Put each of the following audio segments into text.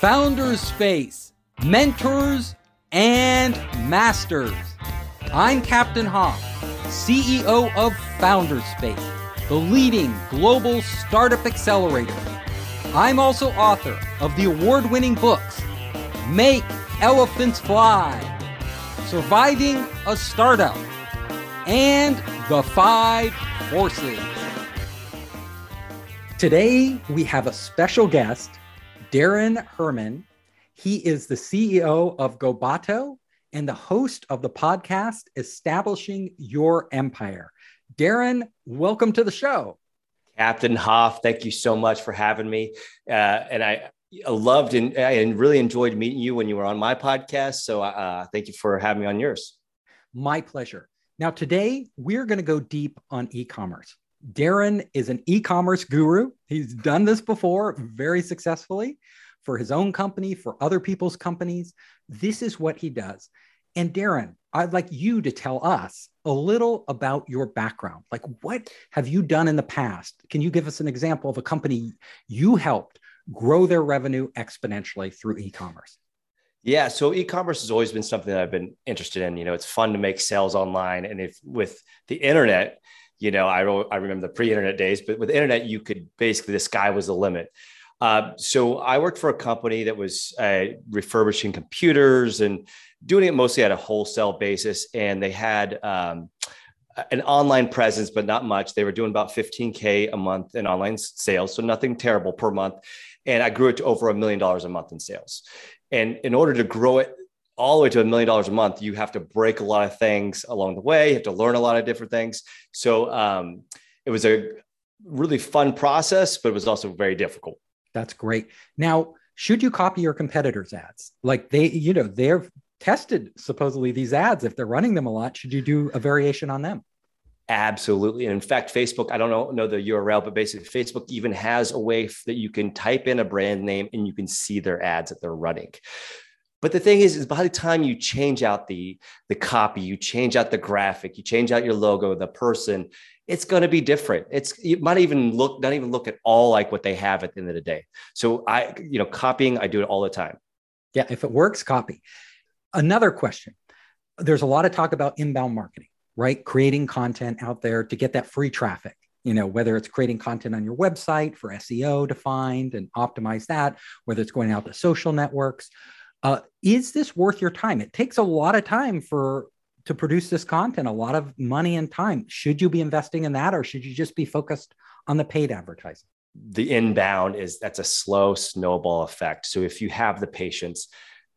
Founders Space, Mentors and Masters. I'm Captain Hoff, CEO of Founders Space, the leading global startup accelerator. I'm also author of the award winning books Make Elephants Fly, Surviving a Startup, and The Five Forces. Today, we have a special guest, Darren Herman. He is the CEO of Gobato and the host of the podcast Establishing Your Empire. Darren, welcome to the show. Captain Hoff, thank you so much for having me. Uh, and I loved and I really enjoyed meeting you when you were on my podcast. So uh, thank you for having me on yours. My pleasure. Now, today we're going to go deep on e commerce. Darren is an e commerce guru. He's done this before very successfully for his own company, for other people's companies. This is what he does. And Darren, I'd like you to tell us a little about your background. Like, what have you done in the past? Can you give us an example of a company you helped grow their revenue exponentially through e commerce? Yeah, so e-commerce has always been something that I've been interested in. You know, it's fun to make sales online, and if with the internet, you know, I, I remember the pre-internet days, but with internet, you could basically the sky was the limit. Uh, so I worked for a company that was uh, refurbishing computers and doing it mostly at a wholesale basis, and they had um, an online presence, but not much. They were doing about 15k a month in online sales, so nothing terrible per month. And I grew it to over a million dollars a month in sales. And in order to grow it all the way to a million dollars a month, you have to break a lot of things along the way. You have to learn a lot of different things. So um, it was a really fun process, but it was also very difficult. That's great. Now, should you copy your competitors' ads? Like they, you know, they're tested supposedly these ads. If they're running them a lot, should you do a variation on them? Absolutely. And in fact, Facebook, I don't know, know the URL, but basically Facebook even has a way that you can type in a brand name and you can see their ads that they're running. But the thing is, is by the time you change out the, the copy, you change out the graphic, you change out your logo, the person, it's going to be different. It's it might even look, not even look at all like what they have at the end of the day. So I, you know, copying, I do it all the time. Yeah, if it works, copy. Another question. There's a lot of talk about inbound marketing, right? Creating content out there to get that free traffic you know whether it's creating content on your website for seo to find and optimize that whether it's going out to social networks uh, is this worth your time? It takes a lot of time for to produce this content, a lot of money and time. Should you be investing in that, or should you just be focused on the paid advertising? The inbound is that's a slow snowball effect. So if you have the patience,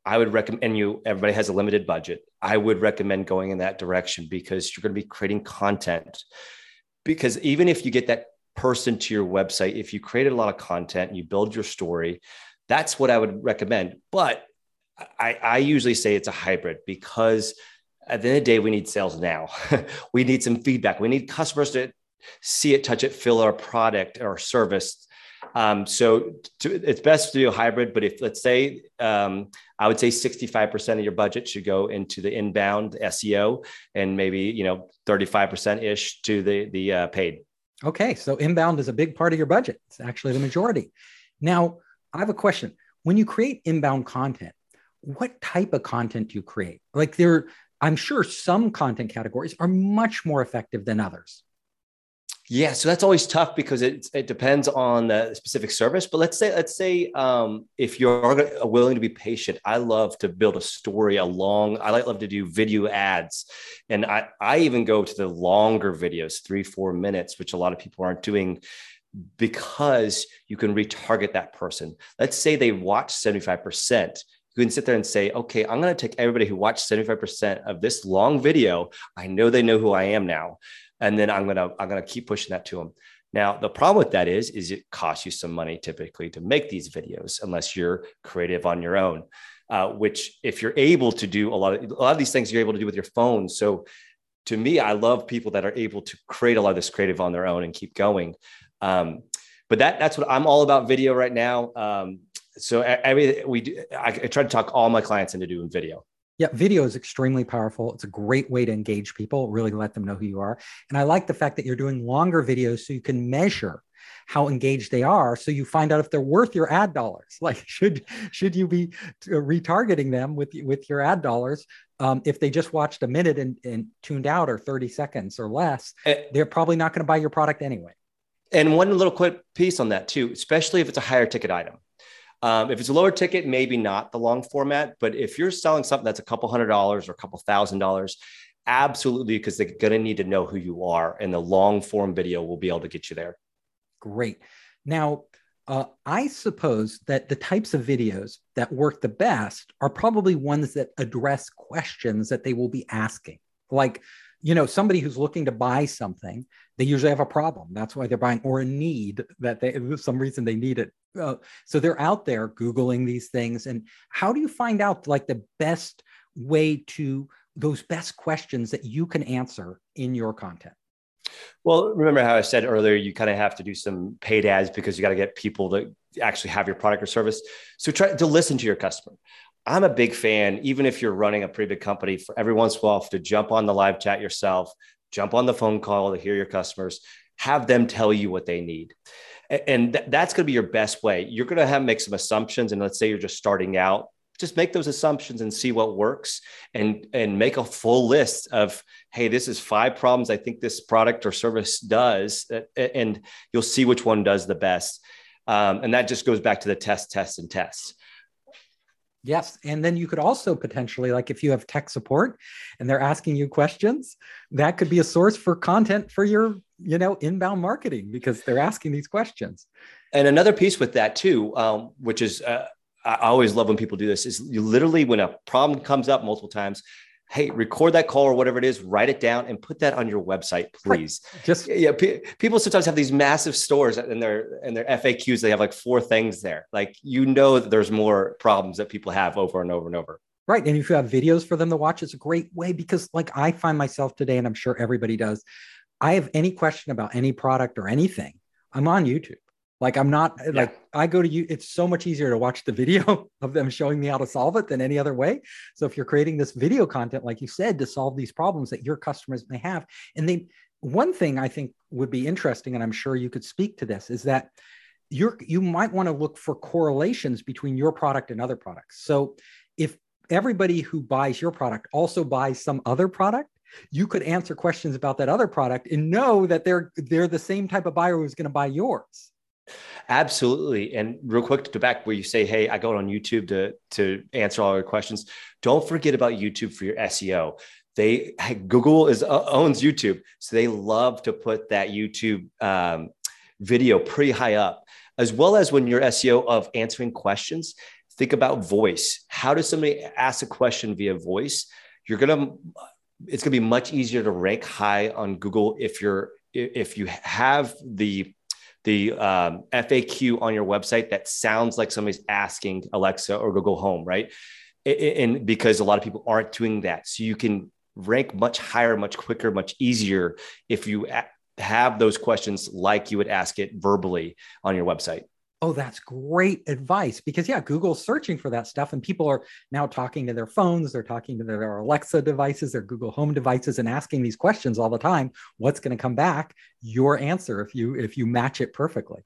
I would recommend you. Everybody has a limited budget. I would recommend going in that direction because you're going to be creating content. Because even if you get that person to your website, if you created a lot of content and you build your story, that's what I would recommend. But I, I usually say it's a hybrid because at the end of the day, we need sales now. we need some feedback. We need customers to see it, touch it, feel our product or service. Um, so to, it's best to do a hybrid. But if let's say um, I would say 65% of your budget should go into the inbound SEO and maybe you know 35% ish to the the uh, paid. Okay, so inbound is a big part of your budget. It's actually the majority. Now I have a question. When you create inbound content, what type of content do you create? Like there, I'm sure some content categories are much more effective than others. Yeah, so that's always tough because it, it depends on the specific service. But let's say let's say um, if you're willing to be patient, I love to build a story, a long. I like love to do video ads, and I I even go to the longer videos, three four minutes, which a lot of people aren't doing because you can retarget that person. Let's say they watch seventy five percent you can sit there and say, okay, I'm going to take everybody who watched 75% of this long video. I know they know who I am now. And then I'm going to, I'm going to keep pushing that to them. Now, the problem with that is, is it costs you some money typically to make these videos unless you're creative on your own. Uh, which, if you're able to do a lot of a lot of these things, you're able to do with your phone. So, to me, I love people that are able to create a lot of this creative on their own and keep going. Um, but that that's what I'm all about video right now. Um, so every we do, I, I try to talk all my clients into doing video. Yeah, video is extremely powerful. It's a great way to engage people, really let them know who you are. And I like the fact that you're doing longer videos so you can measure how engaged they are so you find out if they're worth your ad dollars like should should you be retargeting them with with your ad dollars um, if they just watched a minute and, and tuned out or 30 seconds or less eh. they're probably not going to buy your product anyway and one little quick piece on that too especially if it's a higher ticket item um, if it's a lower ticket, maybe not the long format, but if you're selling something that's a couple hundred dollars or a couple thousand dollars, absolutely, because they're going to need to know who you are, and the long form video will be able to get you there. Great. Now, uh, I suppose that the types of videos that work the best are probably ones that address questions that they will be asking. Like, you know, somebody who's looking to buy something, they usually have a problem. That's why they're buying, or a need that they, some reason, they need it. Uh, so they're out there Googling these things. And how do you find out like the best way to those best questions that you can answer in your content? Well, remember how I said earlier, you kind of have to do some paid ads because you got to get people to actually have your product or service. So try to listen to your customer. I'm a big fan, even if you're running a pretty big company, for every once in a while to jump on the live chat yourself, jump on the phone call to hear your customers, have them tell you what they need. And that's going to be your best way. You're going to have make some assumptions. And let's say you're just starting out, just make those assumptions and see what works and and make a full list of hey this is five problems i think this product or service does and you'll see which one does the best um, and that just goes back to the test test and test Yes. And then you could also potentially, like if you have tech support and they're asking you questions, that could be a source for content for your, you know, inbound marketing because they're asking these questions. And another piece with that too, um, which is uh, I always love when people do this is you literally when a problem comes up multiple times, hey, record that call or whatever it is, write it down and put that on your website, please. Just yeah, p- people sometimes have these massive stores in their in their FAQs. They have like four things there. Like you know that there's more problems that people have over and over and over. Right. And if you have videos for them to watch, it's a great way because like I find myself today, and I'm sure everybody does, I have any question about any product or anything, I'm on YouTube. Like I'm not eh, yeah. like I go to you. It's so much easier to watch the video of them showing me how to solve it than any other way. So if you're creating this video content, like you said, to solve these problems that your customers may have, and they one thing I think would be interesting, and I'm sure you could speak to this, is that you're you might want to look for correlations between your product and other products. So if everybody who buys your product also buys some other product, you could answer questions about that other product and know that they're they're the same type of buyer who's going to buy yours. Absolutely. And real quick to back where you say, hey, I go on YouTube to, to answer all your questions. Don't forget about YouTube for your SEO. They Google is uh, owns YouTube, so they love to put that YouTube um, video pretty high up, as well as when your SEO of answering questions. Think about voice. How does somebody ask a question via voice? You're gonna. It's gonna be much easier to rank high on Google if you're if you have the the um, FAQ on your website that sounds like somebody's asking Alexa or Google Home, right? And because a lot of people aren't doing that. So you can rank much higher, much quicker, much easier if you have those questions like you would ask it verbally on your website. Oh, that's great advice because yeah, Google's searching for that stuff and people are now talking to their phones, they're talking to their Alexa devices, their Google Home devices and asking these questions all the time. What's going to come back? Your answer if you if you match it perfectly.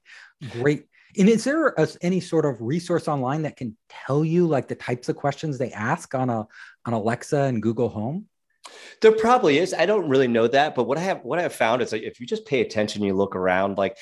Great. And is there a, any sort of resource online that can tell you like the types of questions they ask on a on Alexa and Google Home? There probably is. I don't really know that, but what I have what I have found is like if you just pay attention, you look around, like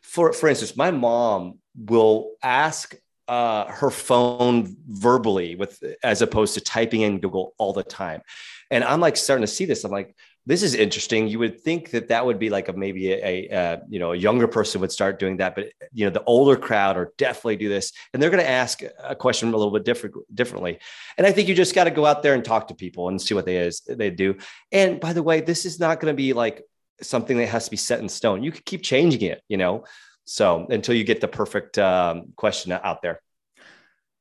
for for instance, my mom will ask uh, her phone verbally with as opposed to typing in Google all the time, and I'm like starting to see this. I'm like, this is interesting. You would think that that would be like a maybe a, a, you know a younger person would start doing that, but you know the older crowd are definitely do this, and they're going to ask a question a little bit different differently. And I think you just got to go out there and talk to people and see what they is they do. And by the way, this is not going to be like something that has to be set in stone. You could keep changing it, you know. So until you get the perfect um, question out there.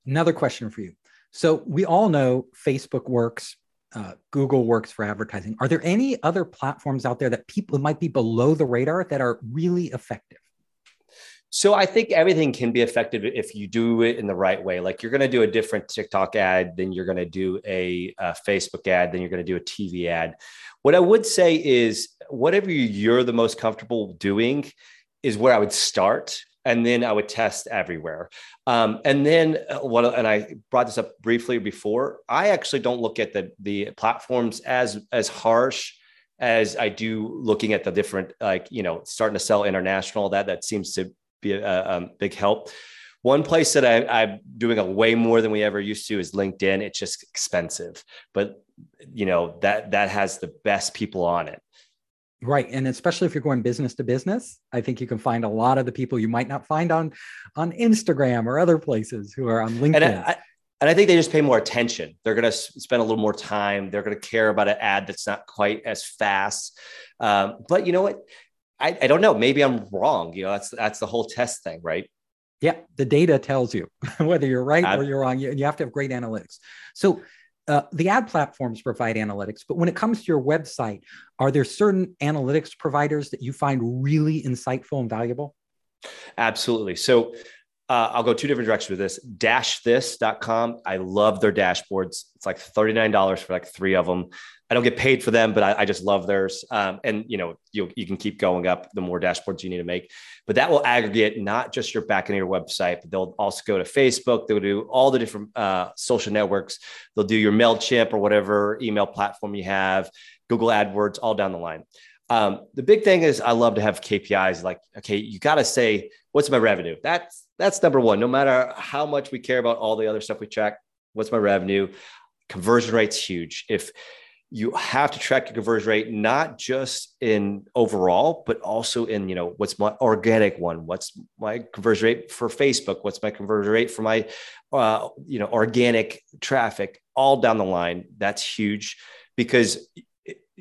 Another question for you. So we all know Facebook works, uh, Google works for advertising. Are there any other platforms out there that people might be below the radar that are really effective? So I think everything can be effective if you do it in the right way. Like you're going to do a different TikTok ad, then you're going to do a, a, Facebook ad, then you're going to do a TV ad. What I would say is whatever you're the most comfortable doing is where I would start. And then I would test everywhere. Um, and then uh, what, and I brought this up briefly before, I actually don't look at the, the platforms as, as harsh as I do looking at the different, like, you know, starting to sell international, that, that seems to be a, a big help. One place that I, am doing a way more than we ever used to is LinkedIn. It's just expensive, but you know that that has the best people on it. Right, and especially if you're going business to business, I think you can find a lot of the people you might not find on on Instagram or other places who are on LinkedIn. And I, and I think they just pay more attention. They're going to spend a little more time. They're going to care about an ad that's not quite as fast. Um, but you know what? I, I don't know. Maybe I'm wrong. You know, that's that's the whole test thing, right? Yeah, the data tells you whether you're right or you're wrong. You, you have to have great analytics. So uh, the ad platforms provide analytics, but when it comes to your website, are there certain analytics providers that you find really insightful and valuable? Absolutely. So uh, I'll go two different directions with this. Dashthis.com. I love their dashboards. It's like $39 for like three of them. I don't get paid for them, but I, I just love theirs. Um, and you know, you you can keep going up the more dashboards you need to make. But that will aggregate not just your back end of your website, but they'll also go to Facebook. They'll do all the different uh, social networks. They'll do your Mailchimp or whatever email platform you have, Google AdWords, all down the line. Um, the big thing is I love to have KPIs. Like, okay, you got to say what's my revenue. That's that's number one. No matter how much we care about all the other stuff we track, what's my revenue? Conversion rate's huge. If you have to track your conversion rate not just in overall but also in you know what's my organic one what's my conversion rate for facebook what's my conversion rate for my uh, you know organic traffic all down the line. That's huge because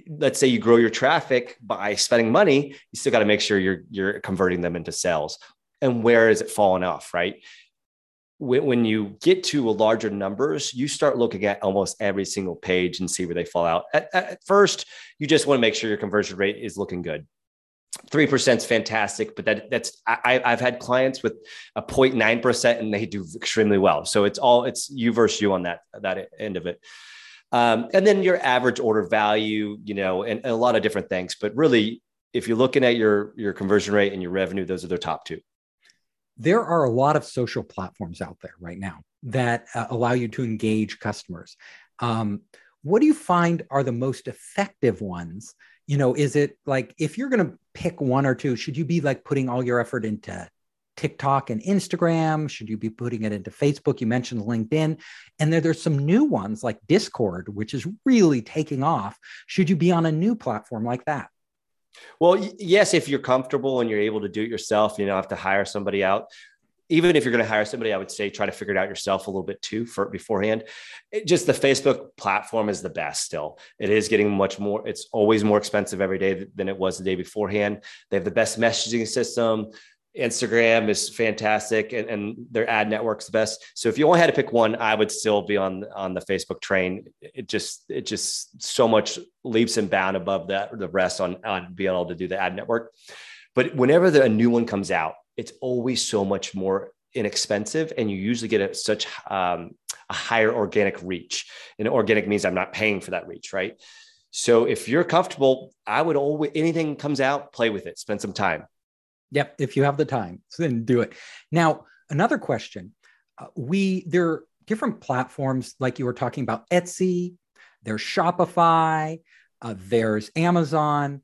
let's say you grow your traffic by spending money you still got to make sure you're you're converting them into sales. And where is it falling off right when, when you get to a larger numbers, you start looking at almost every single page and see where they fall out. At, at first, you just want to make sure your conversion rate is looking good. Three percent is fantastic, but that that's I, I've had clients with a 0.9 percent and they do extremely well. So it's all it's you versus you on that that end of it. Um, and then your average order value, you know, and, and a lot of different things. But really, if you're looking at your your conversion rate and your revenue, those are the top two there are a lot of social platforms out there right now that uh, allow you to engage customers. Um, what do you find are the most effective ones? You know, is it like if you're going to pick one or two, should you be like putting all your effort into TikTok and Instagram? Should you be putting it into Facebook? You mentioned LinkedIn. And there, there's some new ones like Discord, which is really taking off. Should you be on a new platform like that? Well, yes, if you're comfortable and you're able to do it yourself, you don't have to hire somebody out. Even if you're going to hire somebody, I would say try to figure it out yourself a little bit too for beforehand. It, just the Facebook platform is the best still. It is getting much more, it's always more expensive every day than it was the day beforehand. They have the best messaging system. Instagram is fantastic and, and their ad network's the best. So if you only had to pick one, I would still be on on the Facebook train. It just it just so much leaps and bound above that the rest on on being able to do the ad network. But whenever the, a new one comes out, it's always so much more inexpensive, and you usually get a, such um, a higher organic reach. And organic means I'm not paying for that reach, right? So if you're comfortable, I would always anything comes out, play with it, spend some time Yep, if you have the time, then do it. Now, another question: uh, we there are different platforms like you were talking about Etsy, there's Shopify, uh, there's Amazon.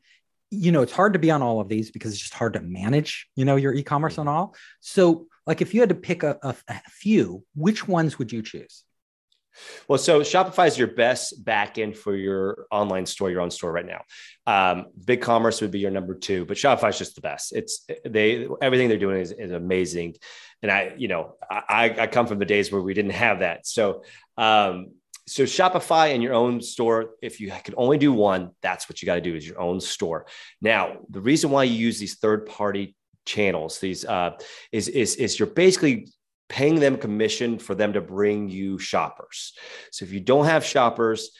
You know, it's hard to be on all of these because it's just hard to manage. You know, your e-commerce on all. So, like, if you had to pick a, a, a few, which ones would you choose? Well, so Shopify is your best backend for your online store, your own store right now. Um, Big Commerce would be your number two, but Shopify is just the best. It's they everything they're doing is, is amazing, and I, you know, I, I come from the days where we didn't have that. So, um, so Shopify and your own store, if you can only do one, that's what you got to do is your own store. Now, the reason why you use these third party channels, these uh, is is is you're basically paying them commission for them to bring you shoppers. So if you don't have shoppers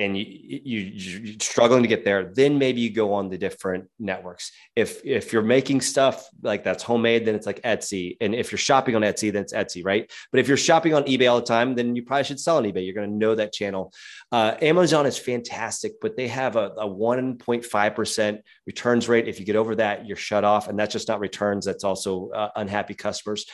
and you, you you're struggling to get there, then maybe you go on the different networks. If if you're making stuff like that's homemade, then it's like Etsy, and if you're shopping on Etsy, then it's Etsy, right? But if you're shopping on eBay all the time, then you probably should sell on eBay. You're going to know that channel. Uh, Amazon is fantastic, but they have a, a 1.5 percent returns rate. If you get over that, you're shut off, and that's just not returns. That's also uh, unhappy customers.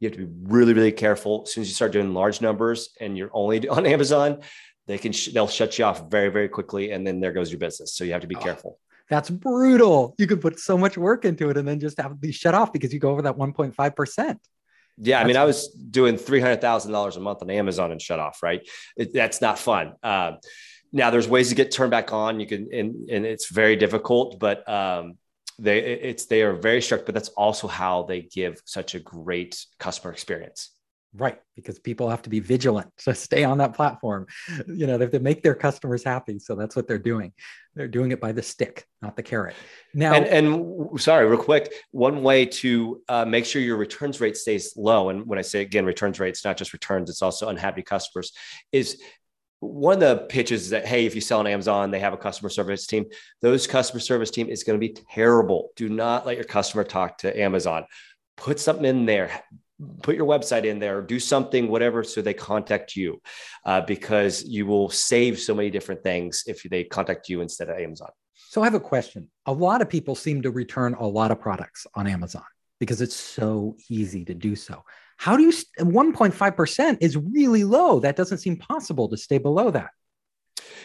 You have to be really, really careful. As soon as you start doing large numbers and you're only on Amazon, they can sh- they'll shut you off very very quickly and then there goes your business so you have to be oh, careful that's brutal you could put so much work into it and then just have be shut off because you go over that 1.5% yeah, I mean, I was doing three hundred thousand dollars a month on Amazon and shut off. Right, it, that's not fun. Uh, now, there's ways to get turned back on. You can, and, and it's very difficult, but um, they it's they are very strict. But that's also how they give such a great customer experience. Right, because people have to be vigilant to stay on that platform. You know, they have to make their customers happy. So that's what they're doing. They're doing it by the stick, not the carrot. Now, and, and sorry, real quick, one way to uh, make sure your returns rate stays low, and when I say again returns rate, it's not just returns; it's also unhappy customers. Is one of the pitches is that hey, if you sell on Amazon, they have a customer service team. Those customer service team is going to be terrible. Do not let your customer talk to Amazon. Put something in there put your website in there, do something, whatever, so they contact you, uh, because you will save so many different things if they contact you instead of Amazon. So I have a question. A lot of people seem to return a lot of products on Amazon because it's so easy to do so. How do you 1.5% is really low. That doesn't seem possible to stay below that.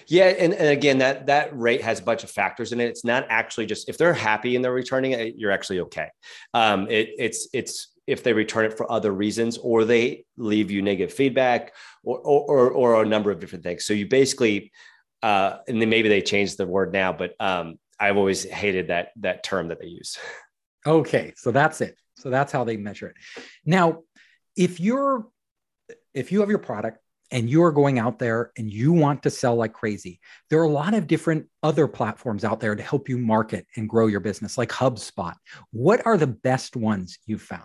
Yeah, and, and again, that that rate has a bunch of factors in it. It's not actually just if they're happy and they're returning it, you're actually okay. Um, it, it's it's if they return it for other reasons or they leave you negative feedback or or, or, or a number of different things. So you basically uh, and then maybe they changed the word now, but um, I've always hated that that term that they use. Okay, so that's it. So that's how they measure it. Now, if you're if you have your product and you are going out there and you want to sell like crazy, there are a lot of different other platforms out there to help you market and grow your business, like HubSpot. What are the best ones you've found?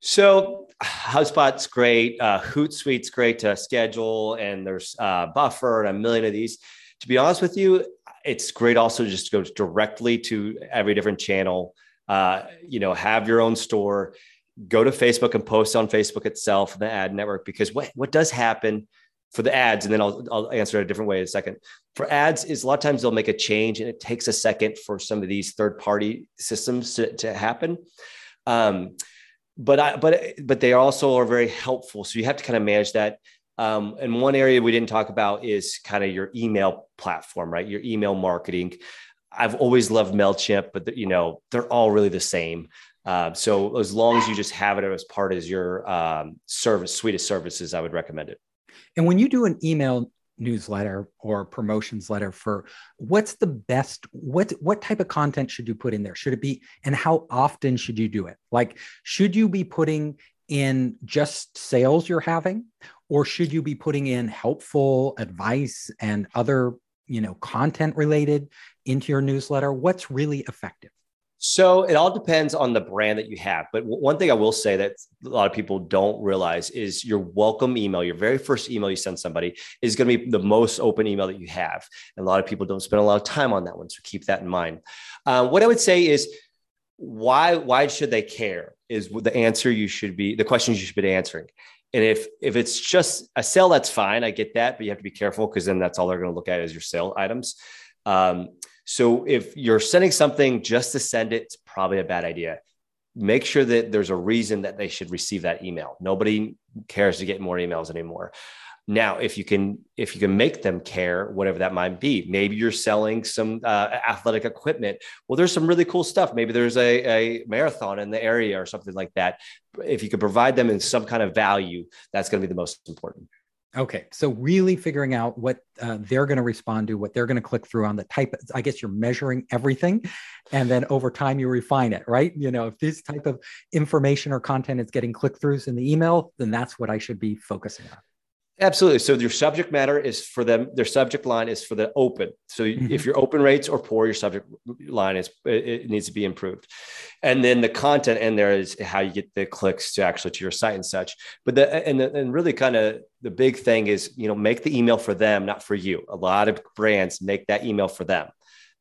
So HubSpot's great. Uh, Hootsuite's great to schedule, and there's uh, Buffer and a million of these. To be honest with you, it's great also just to go directly to every different channel. Uh, you know, have your own store. Go to Facebook and post on Facebook itself, the ad network, because what what does happen for the ads, and then I'll, I'll answer it a different way in a second. For ads, is a lot of times they'll make a change, and it takes a second for some of these third party systems to, to happen. Um, but I, but but they also are very helpful. So you have to kind of manage that. Um, and one area we didn't talk about is kind of your email platform, right? Your email marketing. I've always loved Mailchimp, but the, you know they're all really the same. Uh, so as long as you just have it as part of your um, service suite of services, I would recommend it. And when you do an email newsletter or promotions letter for what's the best what what type of content should you put in there? Should it be and how often should you do it? Like should you be putting in just sales you're having or should you be putting in helpful advice and other you know content related into your newsletter? What's really effective so it all depends on the brand that you have. But one thing I will say that a lot of people don't realize is your welcome email, your very first email you send somebody is going to be the most open email that you have. And a lot of people don't spend a lot of time on that one. So keep that in mind. Uh, what I would say is, why why should they care is the answer you should be the questions you should be answering and if if it's just a sale that's fine i get that but you have to be careful because then that's all they're going to look at is your sale items um, so if you're sending something just to send it, it's probably a bad idea. Make sure that there's a reason that they should receive that email. Nobody cares to get more emails anymore. Now, if you can, if you can make them care, whatever that might be, maybe you're selling some uh, athletic equipment. Well, there's some really cool stuff. Maybe there's a, a marathon in the area or something like that. If you could provide them in some kind of value, that's going to be the most important. Okay, so really figuring out what uh, they're going to respond to, what they're going to click through on the type. I guess you're measuring everything, and then over time you refine it, right? You know, if this type of information or content is getting click throughs in the email, then that's what I should be focusing on. Absolutely. So your subject matter is for them. Their subject line is for the open. So mm-hmm. if your open rates are poor, your subject line is it needs to be improved. And then the content in there is how you get the clicks to actually to your site and such. But the and and really kind of the big thing is you know make the email for them, not for you. A lot of brands make that email for them.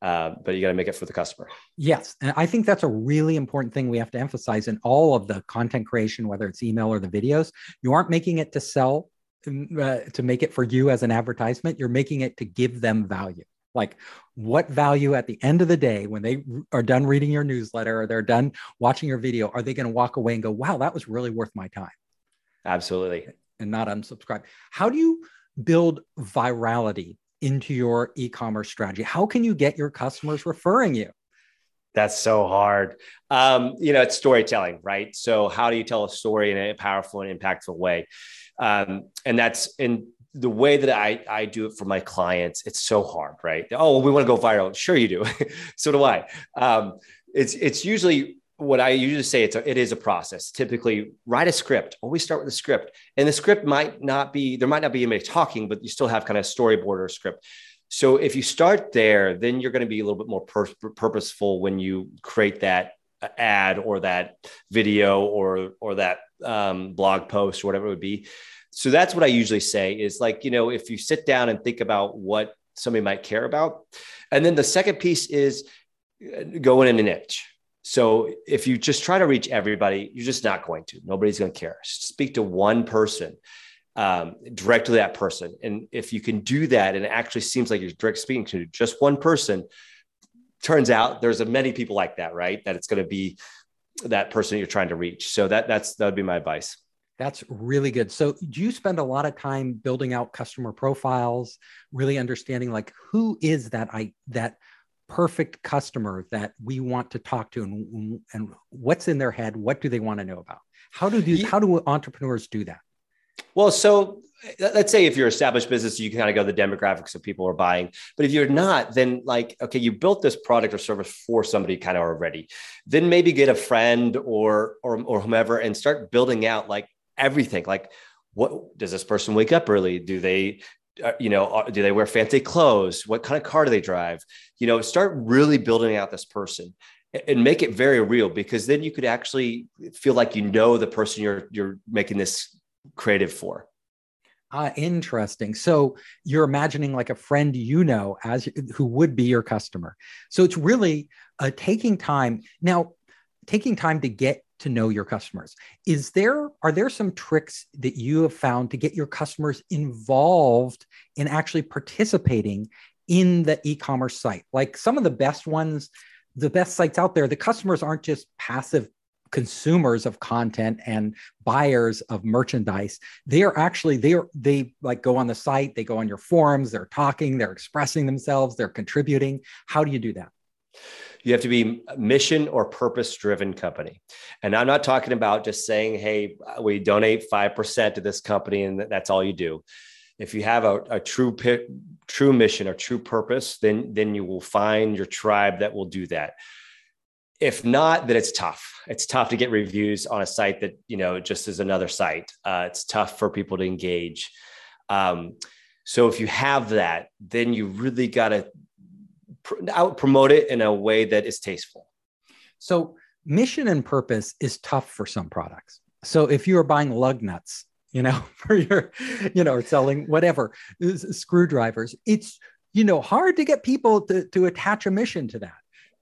Uh, but you got to make it for the customer. Yes. And I think that's a really important thing we have to emphasize in all of the content creation, whether it's email or the videos. You aren't making it to sell uh, to make it for you as an advertisement. You're making it to give them value. Like, what value at the end of the day, when they are done reading your newsletter or they're done watching your video, are they going to walk away and go, wow, that was really worth my time? Absolutely. And not unsubscribe. How do you build virality into your e commerce strategy? How can you get your customers referring you? That's so hard. Um, you know, it's storytelling, right? So, how do you tell a story in a powerful and impactful way? Um, and that's in the way that I, I do it for my clients. It's so hard, right? Oh, we want to go viral. Sure, you do. so do I. Um, it's it's usually what I usually say. It's a, it is a process. Typically, write a script. Always start with a script, and the script might not be there. Might not be anybody talking, but you still have kind of storyboard or script. So if you start there, then you're going to be a little bit more pur- purposeful when you create that ad or that video or or that um, blog post or whatever it would be. So that's what I usually say is like, you know, if you sit down and think about what somebody might care about. And then the second piece is going in a niche. So if you just try to reach everybody, you're just not going to. Nobody's going to care. Speak to one person, um, direct to that person. And if you can do that, and it actually seems like you're direct speaking to just one person, turns out there's a many people like that, right? That it's going to be that person you're trying to reach. So that that's that would be my advice. That's really good. So do you spend a lot of time building out customer profiles, really understanding like who is that I that perfect customer that we want to talk to and, and what's in their head? What do they want to know about? How do these, how do entrepreneurs do that? Well, so let's say if you're established business, you can kind of go the demographics of people are buying. But if you're not, then like, okay, you built this product or service for somebody kind of already. Then maybe get a friend or or or whomever and start building out like everything. Like, what does this person wake up early? Do they uh, you know, uh, do they wear fancy clothes? What kind of car do they drive? You know, start really building out this person and make it very real because then you could actually feel like you know the person you're you're making this creative for. Ah, interesting. So you're imagining like a friend you know as who would be your customer. So it's really uh, taking time now, taking time to get to know your customers. Is there are there some tricks that you have found to get your customers involved in actually participating in the e-commerce site? Like some of the best ones, the best sites out there, the customers aren't just passive consumers of content and buyers of merchandise. They are actually they are they like go on the site they go on your forums they're talking they're expressing themselves they're contributing. How do you do that? You have to be mission or purpose driven company. And i'm not talking about just saying hey we donate 5% to this company and that's all you do. If you have a, a true true mission or true purpose then then you will find your tribe that will do that if not that it's tough. It's tough to get reviews on a site that you know just is another site. Uh, it's tough for people to engage. Um, so if you have that then you really got to pr- out promote it in a way that is tasteful. So mission and purpose is tough for some products. So if you are buying lug nuts you know for your you know or selling whatever screwdrivers it's you know hard to get people to, to attach a mission to that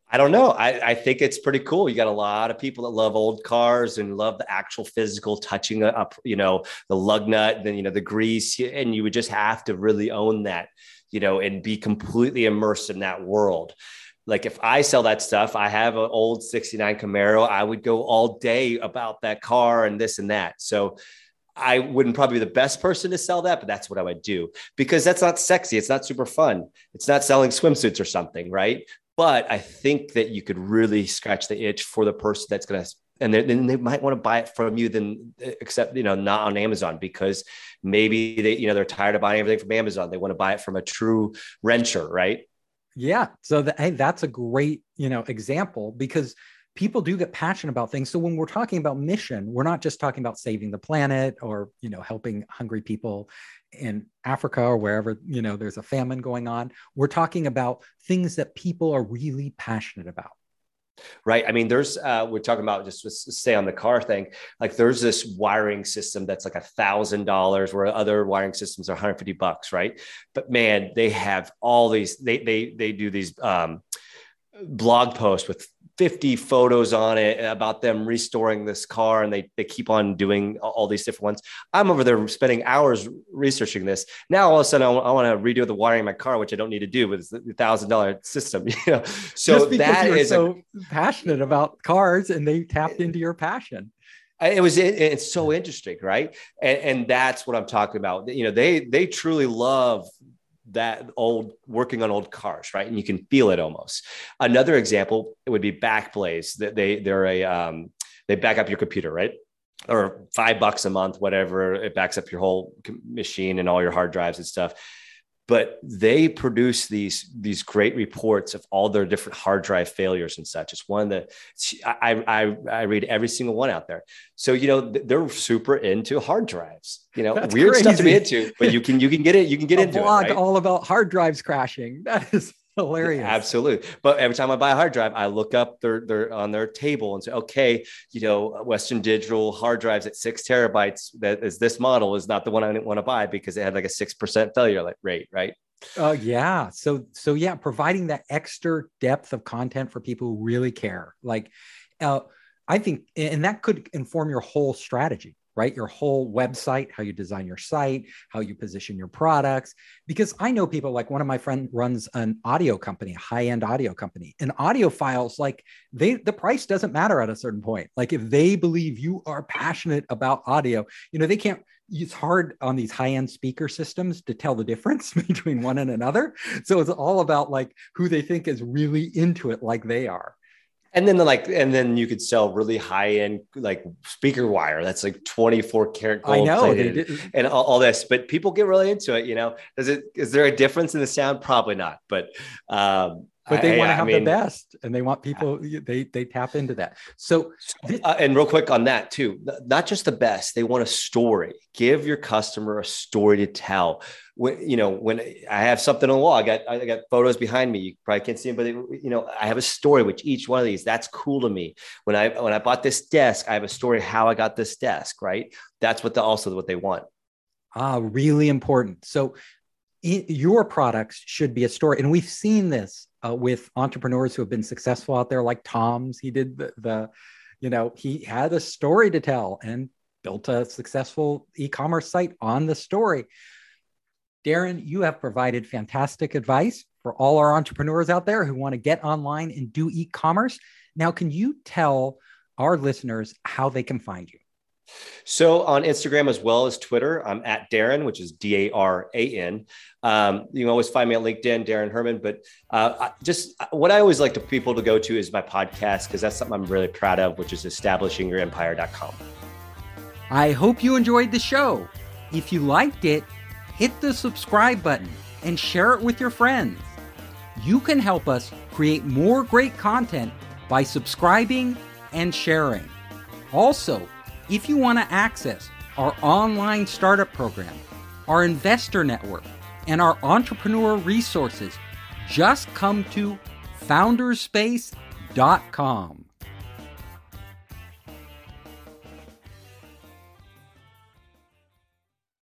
I don't know. I, I think it's pretty cool. You got a lot of people that love old cars and love the actual physical touching up, you know, the lug nut, then, you know, the grease. And you would just have to really own that, you know, and be completely immersed in that world. Like if I sell that stuff, I have an old 69 Camaro, I would go all day about that car and this and that. So I wouldn't probably be the best person to sell that, but that's what I would do because that's not sexy. It's not super fun. It's not selling swimsuits or something, right? But I think that you could really scratch the itch for the person that's going to, and then they might want to buy it from you, then eh, except, you know, not on Amazon because maybe they, you know, they're tired of buying everything from Amazon. They want to buy it from a true renter, right? Yeah. So the, hey, that's a great, you know, example because people do get passionate about things. So when we're talking about mission, we're not just talking about saving the planet or, you know, helping hungry people in Africa or wherever, you know, there's a famine going on. We're talking about things that people are really passionate about right i mean there's uh we're talking about just stay on the car thing like there's this wiring system that's like a thousand dollars where other wiring systems are 150 bucks right but man they have all these they they they do these um blog post with 50 photos on it about them restoring this car and they, they keep on doing all these different ones. I'm over there spending hours researching this. Now all of a sudden i, I want to redo the wiring in my car which i don't need to do with the thousand dollar system you know? So that is so a, passionate about cars and they tapped into your passion. It was it, it's so interesting right? And, and that's what i'm talking about. You know they they truly love that old working on old cars, right? And you can feel it almost. Another example it would be Backblaze. That they they're a um, they back up your computer, right? Or five bucks a month, whatever. It backs up your whole machine and all your hard drives and stuff but they produce these these great reports of all their different hard drive failures and such. It's one that I I, I read every single one out there. So you know they're super into hard drives. You know, That's weird crazy. stuff to be into, but you can you can get it. You can get a into blog it. Right? all about hard drives crashing. That is hilarious. Absolutely. But every time I buy a hard drive, I look up their, their on their table and say, okay, you know, Western Digital hard drives at six terabytes. That is this model is not the one I didn't want to buy because it had like a six percent failure rate, right? Oh uh, yeah. So so yeah, providing that extra depth of content for people who really care. Like, uh, I think, and that could inform your whole strategy right? Your whole website, how you design your site, how you position your products. Because I know people like one of my friends runs an audio company, a high-end audio company, and audiophiles, like they the price doesn't matter at a certain point. Like if they believe you are passionate about audio, you know, they can't it's hard on these high-end speaker systems to tell the difference between one and another. So it's all about like who they think is really into it like they are and then the, like and then you could sell really high end like speaker wire that's like 24 karat gold I know, and all, all, this but people get really into it you know? Is it is there a difference in the sound? Probably not but um but they want to have I mean, the best and they want people they they tap into that. So uh, and real quick on that too not just the best they want a story. Give your customer a story to tell. When you know when i have something on the wall i got i got photos behind me you probably can't see them but they, you know i have a story which each one of these. That's cool to me. When i when i bought this desk i have a story how i got this desk right? That's what the also what they want. Ah really important. So your products should be a story and we've seen this uh, with entrepreneurs who have been successful out there, like Tom's. He did the, the, you know, he had a story to tell and built a successful e-commerce site on the story. Darren, you have provided fantastic advice for all our entrepreneurs out there who want to get online and do e-commerce. Now, can you tell our listeners how they can find you? So on Instagram as well as Twitter, I'm at Darren, which is D A R A N. Um, you can always find me on LinkedIn, Darren Herman. But uh, just what I always like to people to go to is my podcast because that's something I'm really proud of, which is establishingyourempire.com. I hope you enjoyed the show. If you liked it, hit the subscribe button and share it with your friends. You can help us create more great content by subscribing and sharing. Also, if you want to access our online startup program, our investor network, and our entrepreneur resources, just come to founderspace.com.